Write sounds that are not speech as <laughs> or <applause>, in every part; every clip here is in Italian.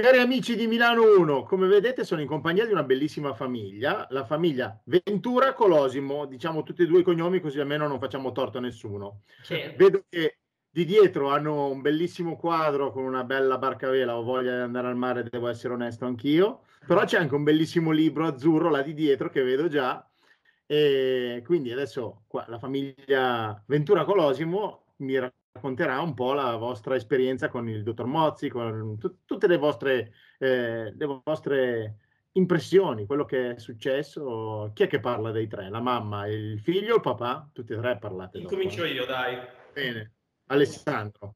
Cari amici di Milano 1, come vedete sono in compagnia di una bellissima famiglia, la famiglia Ventura Colosimo, diciamo tutti e due i cognomi così almeno non facciamo torto a nessuno. Certo. Vedo che di dietro hanno un bellissimo quadro con una bella barca a vela, ho voglia di andare al mare, devo essere onesto anch'io, però c'è anche un bellissimo libro azzurro là di dietro che vedo già e quindi adesso qua la famiglia Ventura Colosimo mi racconterà un po' la vostra esperienza con il dottor Mozzi, con t- tutte le vostre, eh, le vostre impressioni, quello che è successo. Chi è che parla dei tre? La mamma, il figlio, il papà? Tutti e tre parlate. Incomincio dopo. io, dai. Bene. Alessandro.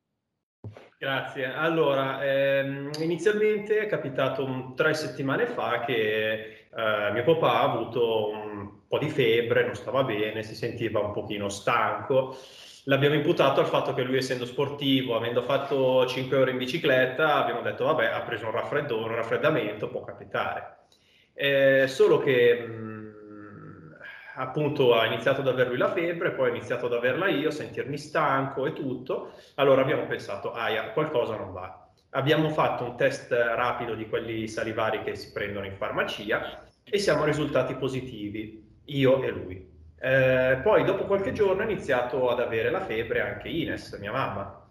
Grazie. Allora, ehm, inizialmente è capitato tre settimane fa che eh, mio papà ha avuto un po' di febbre, non stava bene, si sentiva un pochino stanco. L'abbiamo imputato al fatto che lui, essendo sportivo, avendo fatto 5 ore in bicicletta, abbiamo detto, vabbè, ha preso un raffreddore, un raffreddamento, può capitare. Eh, solo che mh, appunto ha iniziato ad aver lui la febbre, poi ho iniziato ad averla io, sentirmi stanco e tutto, allora abbiamo pensato, aia, qualcosa non va. Abbiamo fatto un test rapido di quelli salivari che si prendono in farmacia e siamo risultati positivi, io e lui. Eh, poi dopo qualche giorno ha iniziato ad avere la febbre anche Ines, mia mamma.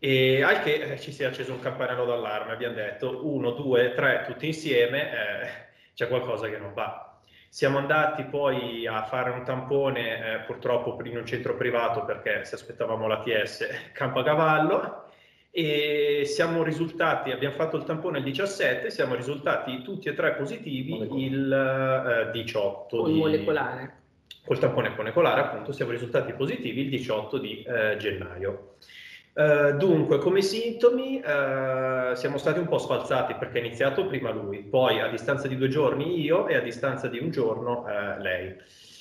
E al che eh, ci si è acceso un campanello d'allarme, abbiamo detto uno, due, tre, tutti insieme, eh, c'è qualcosa che non va siamo andati poi a fare un tampone, eh, purtroppo in un centro privato perché se aspettavamo la TS campo a cavallo e siamo risultati, abbiamo fatto il tampone il 17, siamo risultati tutti e tre positivi il eh, 18 Con di... molecolare. Col tampone molecolare appunto siamo risultati positivi il 18 di eh, gennaio. Uh, dunque, come sintomi uh, siamo stati un po' sfalsati perché è iniziato prima lui, poi a distanza di due giorni io e a distanza di un giorno uh, lei.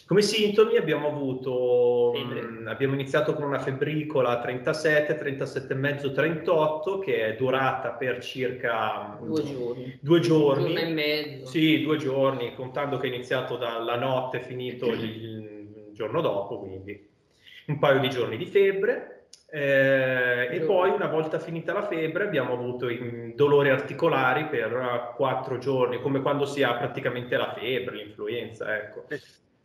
Come sintomi abbiamo avuto, mh, mm, abbiamo iniziato con una febbricola 37, 37,5, 38 che è durata per circa due giorni. Due giorni. Giorno e mezzo. Sì, due giorni, contando che è iniziato dalla notte finito <clears throat> il, il giorno dopo, quindi un paio di giorni di febbre eh, e poi una volta finita la febbre abbiamo avuto dolori articolari per quattro giorni, come quando si ha praticamente la febbre, l'influenza. Ecco.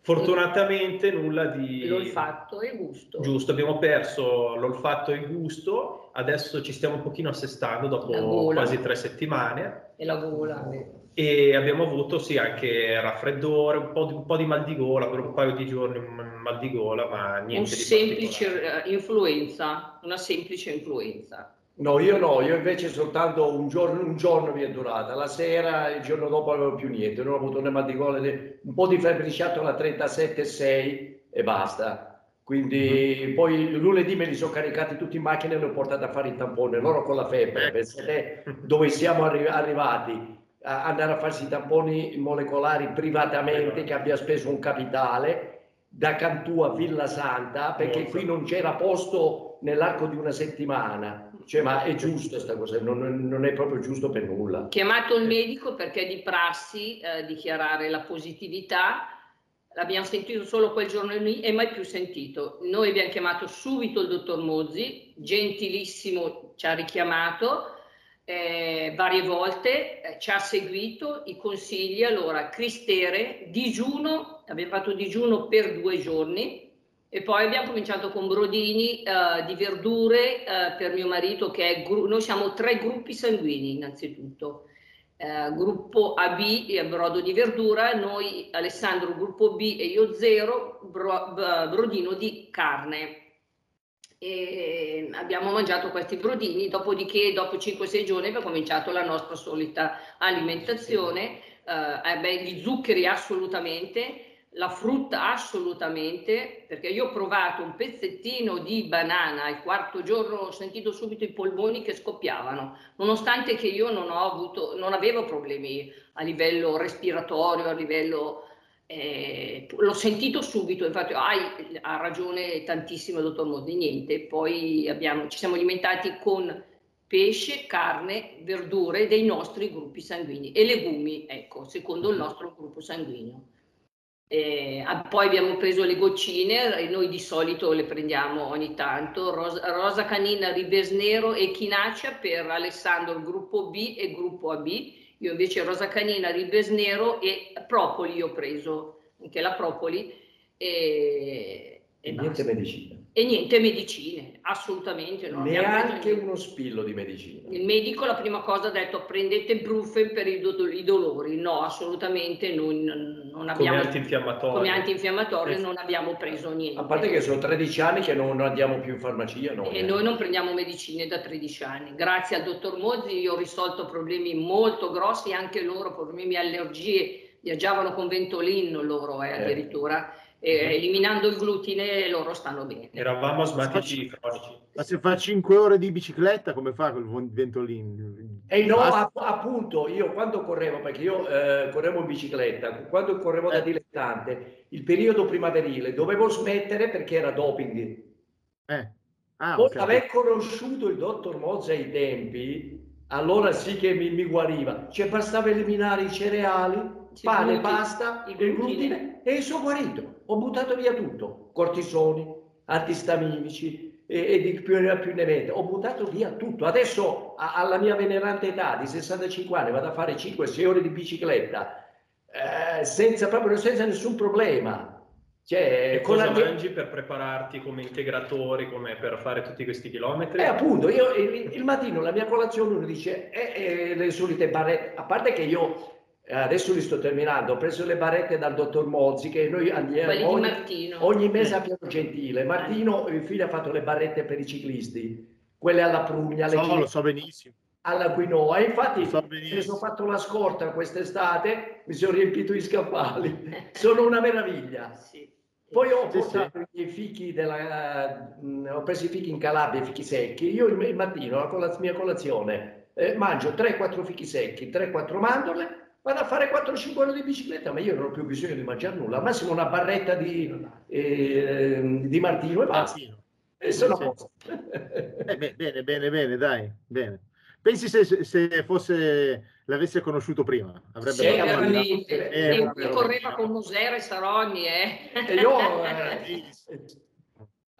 Fortunatamente nulla di... L'olfatto e il gusto. Giusto, abbiamo perso l'olfatto e il gusto, adesso ci stiamo un pochino assestando dopo quasi tre settimane. E la gola. E abbiamo avuto sì anche raffreddore, un po' di, un po di mal di gola, per un paio di giorni mal di gola, ma niente un di semplice eh, influenza, una semplice influenza. No, io no, io invece soltanto un giorno, un giorno mi è durata, la sera, il giorno dopo non avevo più niente, non ho avuto né mal di gola, né, un po' di febbriciato alla 37,6 e basta. Quindi mm-hmm. poi lunedì me li sono caricati tutti in macchina e li ho portati a fare il tampone, loro con la febbre, pensate dove siamo arri- arrivati andare a farsi i tamponi molecolari privatamente che abbia speso un capitale da Cantù a Villa Santa perché qui non c'era posto nell'arco di una settimana. Cioè ma è giusto questa cosa non, non, è proprio giusto per nulla. Chiamato il medico perché di prassi eh, dichiarare la positività. L'abbiamo sentito solo quel giorno lì e mai più sentito. Noi abbiamo chiamato subito il dottor Mozzi gentilissimo ci ha richiamato eh, varie volte, eh, ci ha seguito i consigli, allora cristere, digiuno, abbiamo fatto digiuno per due giorni e poi abbiamo cominciato con brodini eh, di verdure eh, per mio marito che è, gru- noi siamo tre gruppi sanguigni innanzitutto, eh, gruppo AB, brodo di verdura, noi Alessandro gruppo B e io zero, bro- brodino di carne e abbiamo mangiato questi brodini, dopodiché dopo 5-6 giorni abbiamo cominciato la nostra solita alimentazione, eh, eh, beh, gli zuccheri assolutamente, la frutta assolutamente, perché io ho provato un pezzettino di banana al quarto giorno ho sentito subito i polmoni che scoppiavano, nonostante che io non ho avuto, non avevo problemi a livello respiratorio, a livello eh, l'ho sentito subito, infatti hai, ha ragione tantissimo il dottor Modi, niente, poi abbiamo, ci siamo alimentati con pesce, carne, verdure dei nostri gruppi sanguigni e legumi, ecco, secondo il nostro gruppo sanguigno. Eh, poi abbiamo preso le goccine, e noi di solito le prendiamo ogni tanto, rosa, rosa canina, ribesnero e chinacea per Alessandro gruppo B e gruppo AB, io invece rosa canina, ribesnero e propoli ho preso, anche la propoli. E, e niente medicina. E niente medicine, assolutamente. Non Neanche uno spillo di medicina. Il medico la prima cosa ha detto prendete brufen per i, do- i dolori. No, assolutamente non, non abbiamo... Come antinfiammatorio. Come antinfiammatorio eh. non abbiamo preso niente. A parte che sono 13 anni che non andiamo più in farmacia. No, e noi non prendiamo medicine da 13 anni. Grazie al dottor Mozzi io ho risolto problemi molto grossi, anche loro problemi allergie. Viaggiavano con Ventolin loro eh, addirittura. Eh eh, eliminando il glutine loro stanno bene. Eravamo asmatici cronici. Ma se fa 5 ore di bicicletta, come fa quel ventolino? E eh no, app- appunto, io quando correvo, perché io eh, correvo in bicicletta, quando correvo da eh. dilettante, il periodo primaverile dovevo smettere perché era doping. Eh. Ah, Poi okay. aver conosciuto il dottor Mozza ai tempi, allora sì che mi, mi guariva. Cioè bastava eliminare i cereali, pane, pasta, il glutine e sono guarito. Ho buttato via tutto, cortisoni, antistaminici e, e di più, più ne vede. Ho buttato via tutto. Adesso a, alla mia venerante età di 65 anni vado a fare 5-6 ore di bicicletta eh, senza, proprio, senza nessun problema. Cioè, e cosa mia... mangi per prepararti come integratori, come per fare tutti questi chilometri? Eh, appunto, io il, il mattino la mia colazione uno dice, eh, eh, le solite barrette, a parte che io adesso li sto terminando, ho preso le barrette dal dottor Mozzi che noi andiamo ogni, ogni, mese a Piano Gentile. Martino, il figlio, ha fatto le barrette per i ciclisti, quelle alla prugna, so, le lo so benissimo. Alla quinoa, infatti so mi sono fatto la scorta quest'estate, mi sono riempito gli scaffali, <laughs> sono una meraviglia. Sì. Poi ho portato sì, sì. i fichi della, uh, ho preso i fichi in Calabria, i fichi secchi. Io il, mattino, la mia colazione, eh, mangio 3-4 fichi secchi, 3-4 mandorle vado a fare 4-5 ore di bicicletta, ma io non ho più bisogno di mangiare nulla, al massimo una barretta di, eh, di Martino e basta. E sono a posto. Eh, bene, bene, bene, dai, bene. Pensi se, se fosse, l'avesse conosciuto prima? Avrebbe sì, veramente. Eh, eh, correva con Musera e Sarogni, eh. E io... Eh,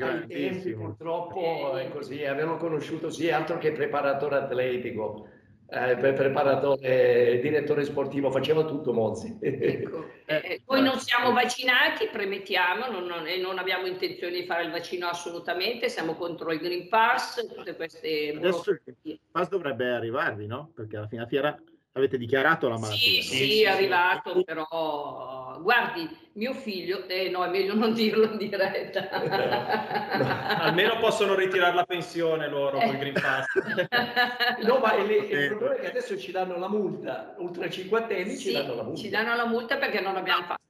ai tempi purtroppo è così, avevo conosciuto sì, altro che preparatore atletico eh, preparatore, direttore sportivo, faceva tutto Mozzi. Ecco. <laughs> Eh, eh, noi non siamo vaccinati, premettiamo, non, non, e non abbiamo intenzione di fare il vaccino assolutamente, siamo contro il Green Pass, tutte queste... Adesso il Green Pass dovrebbe arrivarvi, no? Perché alla fine fiera avete dichiarato la malattia. Sì, no? sì, è arrivato, però guardi, mio figlio, eh, no, è meglio non dirlo in diretta. Almeno possono ritirare la pensione loro con il Green Pass. <laughs> no, ma il, il, problema è che adesso ci danno la multa, ultra cinquantenni sì, ci danno la multa. Ci danno la multa perché non abbiamo fatto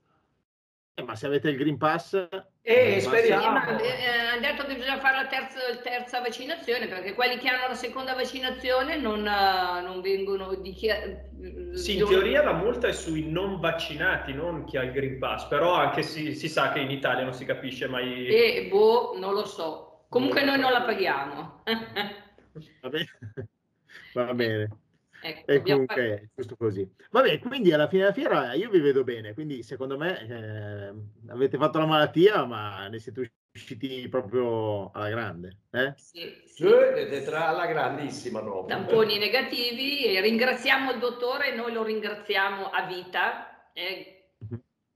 ma se avete il Green Pass... Eh, speriamo. Sì, eh, hanno detto che bisogna fare la terza, terza, vaccinazione perché quelli che hanno la seconda vaccinazione non, non vengono dichiarati. Sì, in teoria la multa è sui non vaccinati, non chi ha il Green Pass, però anche si, si sa che in Italia non si capisce mai... Eh, boh, non lo so. Comunque noi non la paghiamo. <laughs> Va bene. <laughs> Va bene. Ecco, e comunque fare... è giusto così. Vabbè, quindi alla fine della fiera io vi vedo bene, quindi secondo me eh, avete fatto la malattia, ma ne siete usciti proprio alla grande. Eh? Sì, sì. Siete tra la grandissima proprio. Tamponi negativi e ringraziamo il dottore, noi lo ringraziamo a vita. Eh,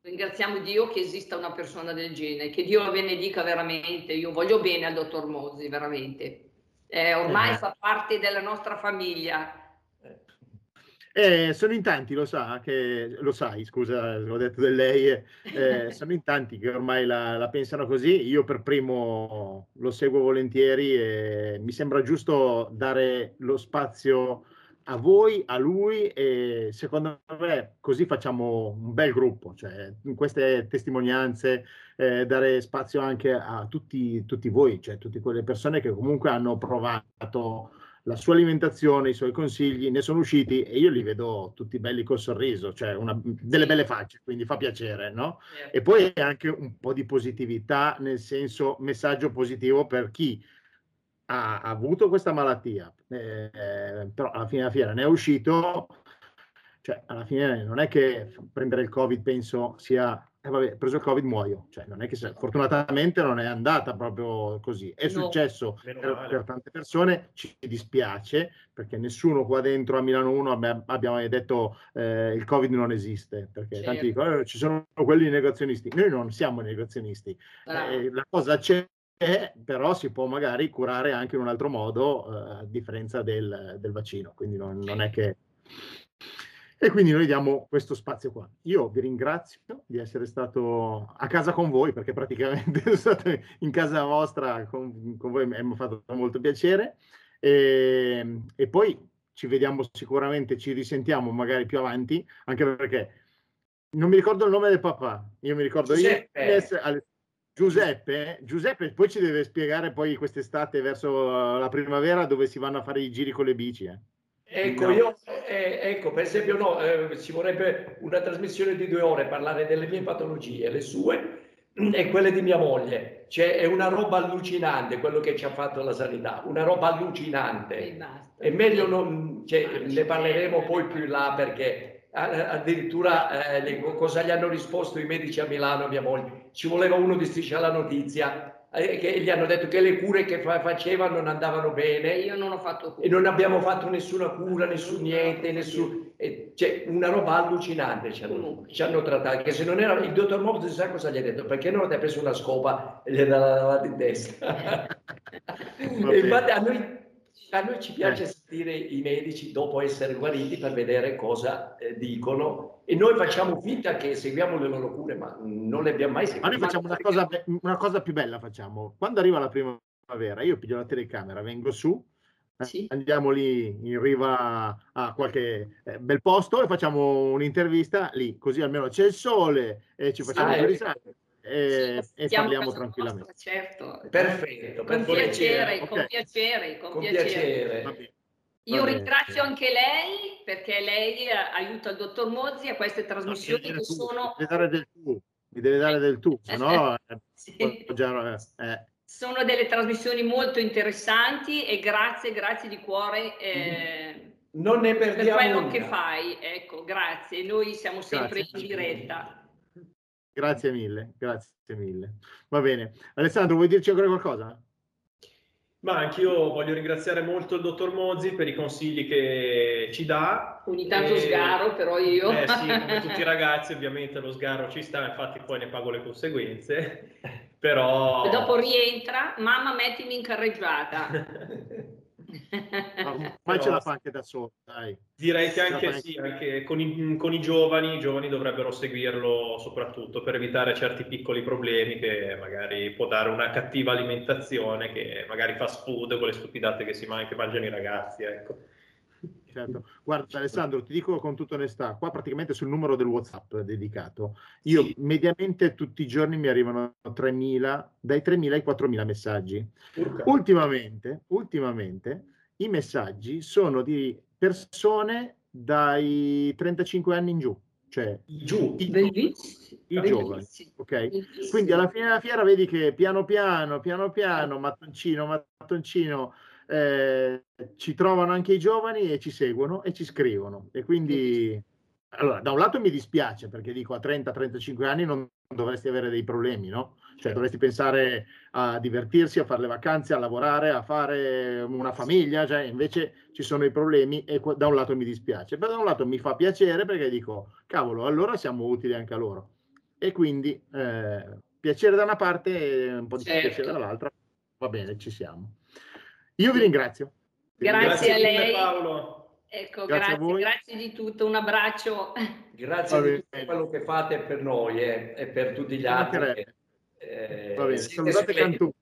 Ringraziamo Dio che esista una persona del genere, che Dio la benedica veramente. Io voglio bene al dottor Mozzi, veramente. Eh, ormai eh. fa parte della nostra famiglia eh, sono in tanti, lo sa, che, lo sai, scusa, ho detto del lei, eh, <laughs> sono in tanti che ormai la, la, pensano così, io per primo lo seguo volentieri e mi sembra giusto dare lo spazio a voi, a lui e secondo me così facciamo un bel gruppo, cioè in queste testimonianze eh, dare spazio anche a tutti, tutti voi, cioè tutte quelle persone che comunque hanno provato la sua alimentazione, i suoi consigli, ne sono usciti e io li vedo tutti belli col sorriso, cioè una, delle belle facce, quindi fa piacere, no? E poi anche un po' di positività, nel senso messaggio positivo per chi ha, ha avuto questa malattia, eh, però alla fine della fiera ne è uscito, cioè alla fine non è che prendere il Covid penso sia eh vabbè, preso il Covid muoio. Cioè, non è che se, fortunatamente non è andata proprio così. È no. successo per, per, tante persone, ci dispiace, perché nessuno qua dentro a Milano 1 abbia, abbia mai detto eh, il Covid non esiste, perché certo. tanti dicono eh, ci sono quelli negazionisti. Noi non siamo negazionisti. Eh, la cosa c'è però si può magari curare anche in un altro modo eh, a differenza del, del vaccino, quindi non, non, è che... E quindi noi diamo questo spazio qua. Io vi ringrazio di essere stato a casa con voi, perché praticamente <laughs> sono stato in casa vostra con, con voi, mi ha fatto molto piacere. E, e, poi ci vediamo sicuramente, ci risentiamo magari più avanti, anche perché non mi ricordo il nome del papà, io mi ricordo Giuseppe. io, Giuseppe, Giuseppe, poi ci deve spiegare poi quest'estate verso la primavera dove si vanno a fare i giri con le bici. Eh. Ecco, no. io, eh, ecco, per esempio, no, eh, ci vorrebbe una trasmissione di due ore parlare delle mie patologie, le sue e quelle di mia moglie. Cioè, è una roba allucinante quello che ci ha fatto la sanità, una roba allucinante. È meglio non, cioè, ne parleremo poi più in là perché addirittura eh, cosa gli hanno risposto i medici a Milano, mia moglie. Ci voleva uno di striscia la notizia eh, che gli hanno detto che le cure che fa- facevano non andavano bene. Io non ho fatto cura. E non abbiamo fatto nessuna cura, nessun niente, nessun... E, cioè, una roba allucinante ci hanno, ci hanno trattato. Che se non era il dottor Mobs, sa cosa gli ha detto? Perché non ti ha preso una scopa e gli ha dato in testa? <laughs> e infatti a noi, a noi ci piace eh. sentire i medici dopo essere guariti per vedere cosa eh, dicono e noi facciamo finta che seguiamo le loro cure, ma non le abbiamo mai seguite. Ma noi facciamo una cosa, una cosa più bella, facciamo. Quando arriva la primavera, io piglio la telecamera, vengo su, eh, sì. andiamo lì in riva a qualche eh, bel posto e facciamo un'intervista lì, così almeno c'è il sole e ci facciamo ah, due risate e, sì, e parliamo tranquillamente. Nostra, certo. Perfetto. Con, piacere, okay. con piacere, con, con piacere, piacere. piacere. Io ringrazio anche lei perché lei aiuta il dottor Mozzi a queste trasmissioni no, che tu, sono... Mi deve dare del tu, mi deve dare del tu, se no... <laughs> sì. già, eh. Sono delle trasmissioni molto interessanti e grazie, grazie di cuore. Eh, non ne per quello una. che fai, ecco, grazie. Noi siamo sempre grazie. in diretta. Grazie mille, grazie mille. Va bene. Alessandro, vuoi dirci ancora qualcosa? Ma anch'io voglio ringraziare molto il dottor Mozzi per i consigli che ci dà. Ogni tanto e... sgaro, però io. Eh sì, <laughs> come tutti i ragazzi, ovviamente lo sgaro ci sta, infatti poi ne pago le conseguenze. Però... E dopo rientra, mamma mettimi in carreggiata. <laughs> Ormai <laughs> ce la fa anche da solo, dai. Direi che anche, sì, anche con, i, con, i, giovani, i giovani dovrebbero seguirlo soprattutto per evitare certi piccoli problemi che magari può dare una cattiva alimentazione, che magari fast food, quelle stupidate che, si man- che mangiano i ragazzi, ecco. Certo. Guarda Alessandro, ti dico con tutta onestà, qua praticamente sul numero del WhatsApp dedicato, io sì. mediamente tutti i giorni mi arrivano 3.000, dai 3.000 ai 4.000 messaggi. Ultimamente, ultimamente i messaggi sono di persone dai 35 anni in giù, cioè giù, i, i giovani. Ok? Quindi alla fine della fiera vedi che piano piano, piano piano, mattoncino, mattoncino, eh, ci trovano anche i giovani e ci seguono e ci scrivono. E quindi, allora, da un lato mi dispiace perché dico a 30-35 anni non dovresti avere dei problemi, no? Cioè dovresti pensare a divertirsi, a fare le vacanze, a lavorare, a fare una famiglia, cioè invece ci sono i problemi e da un lato mi dispiace, però da un lato mi fa piacere perché dico, cavolo, allora siamo utili anche a loro. E quindi eh, piacere da una parte e un po' di certo. piacere dall'altra, va bene, ci siamo. Io vi ringrazio. Grazie, grazie a lei. Paolo. Ecco, grazie, grazie, grazie, di tutto, un abbraccio. Grazie di tutto quello che fate per noi eh, e per tutti gli altri. Eh, salutate, Cantù.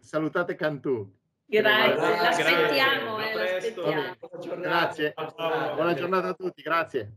salutate Cantù. Grazie, l'aspettiamo. Eh, l'aspettiamo. Grazie, buona giornata a tutti, grazie.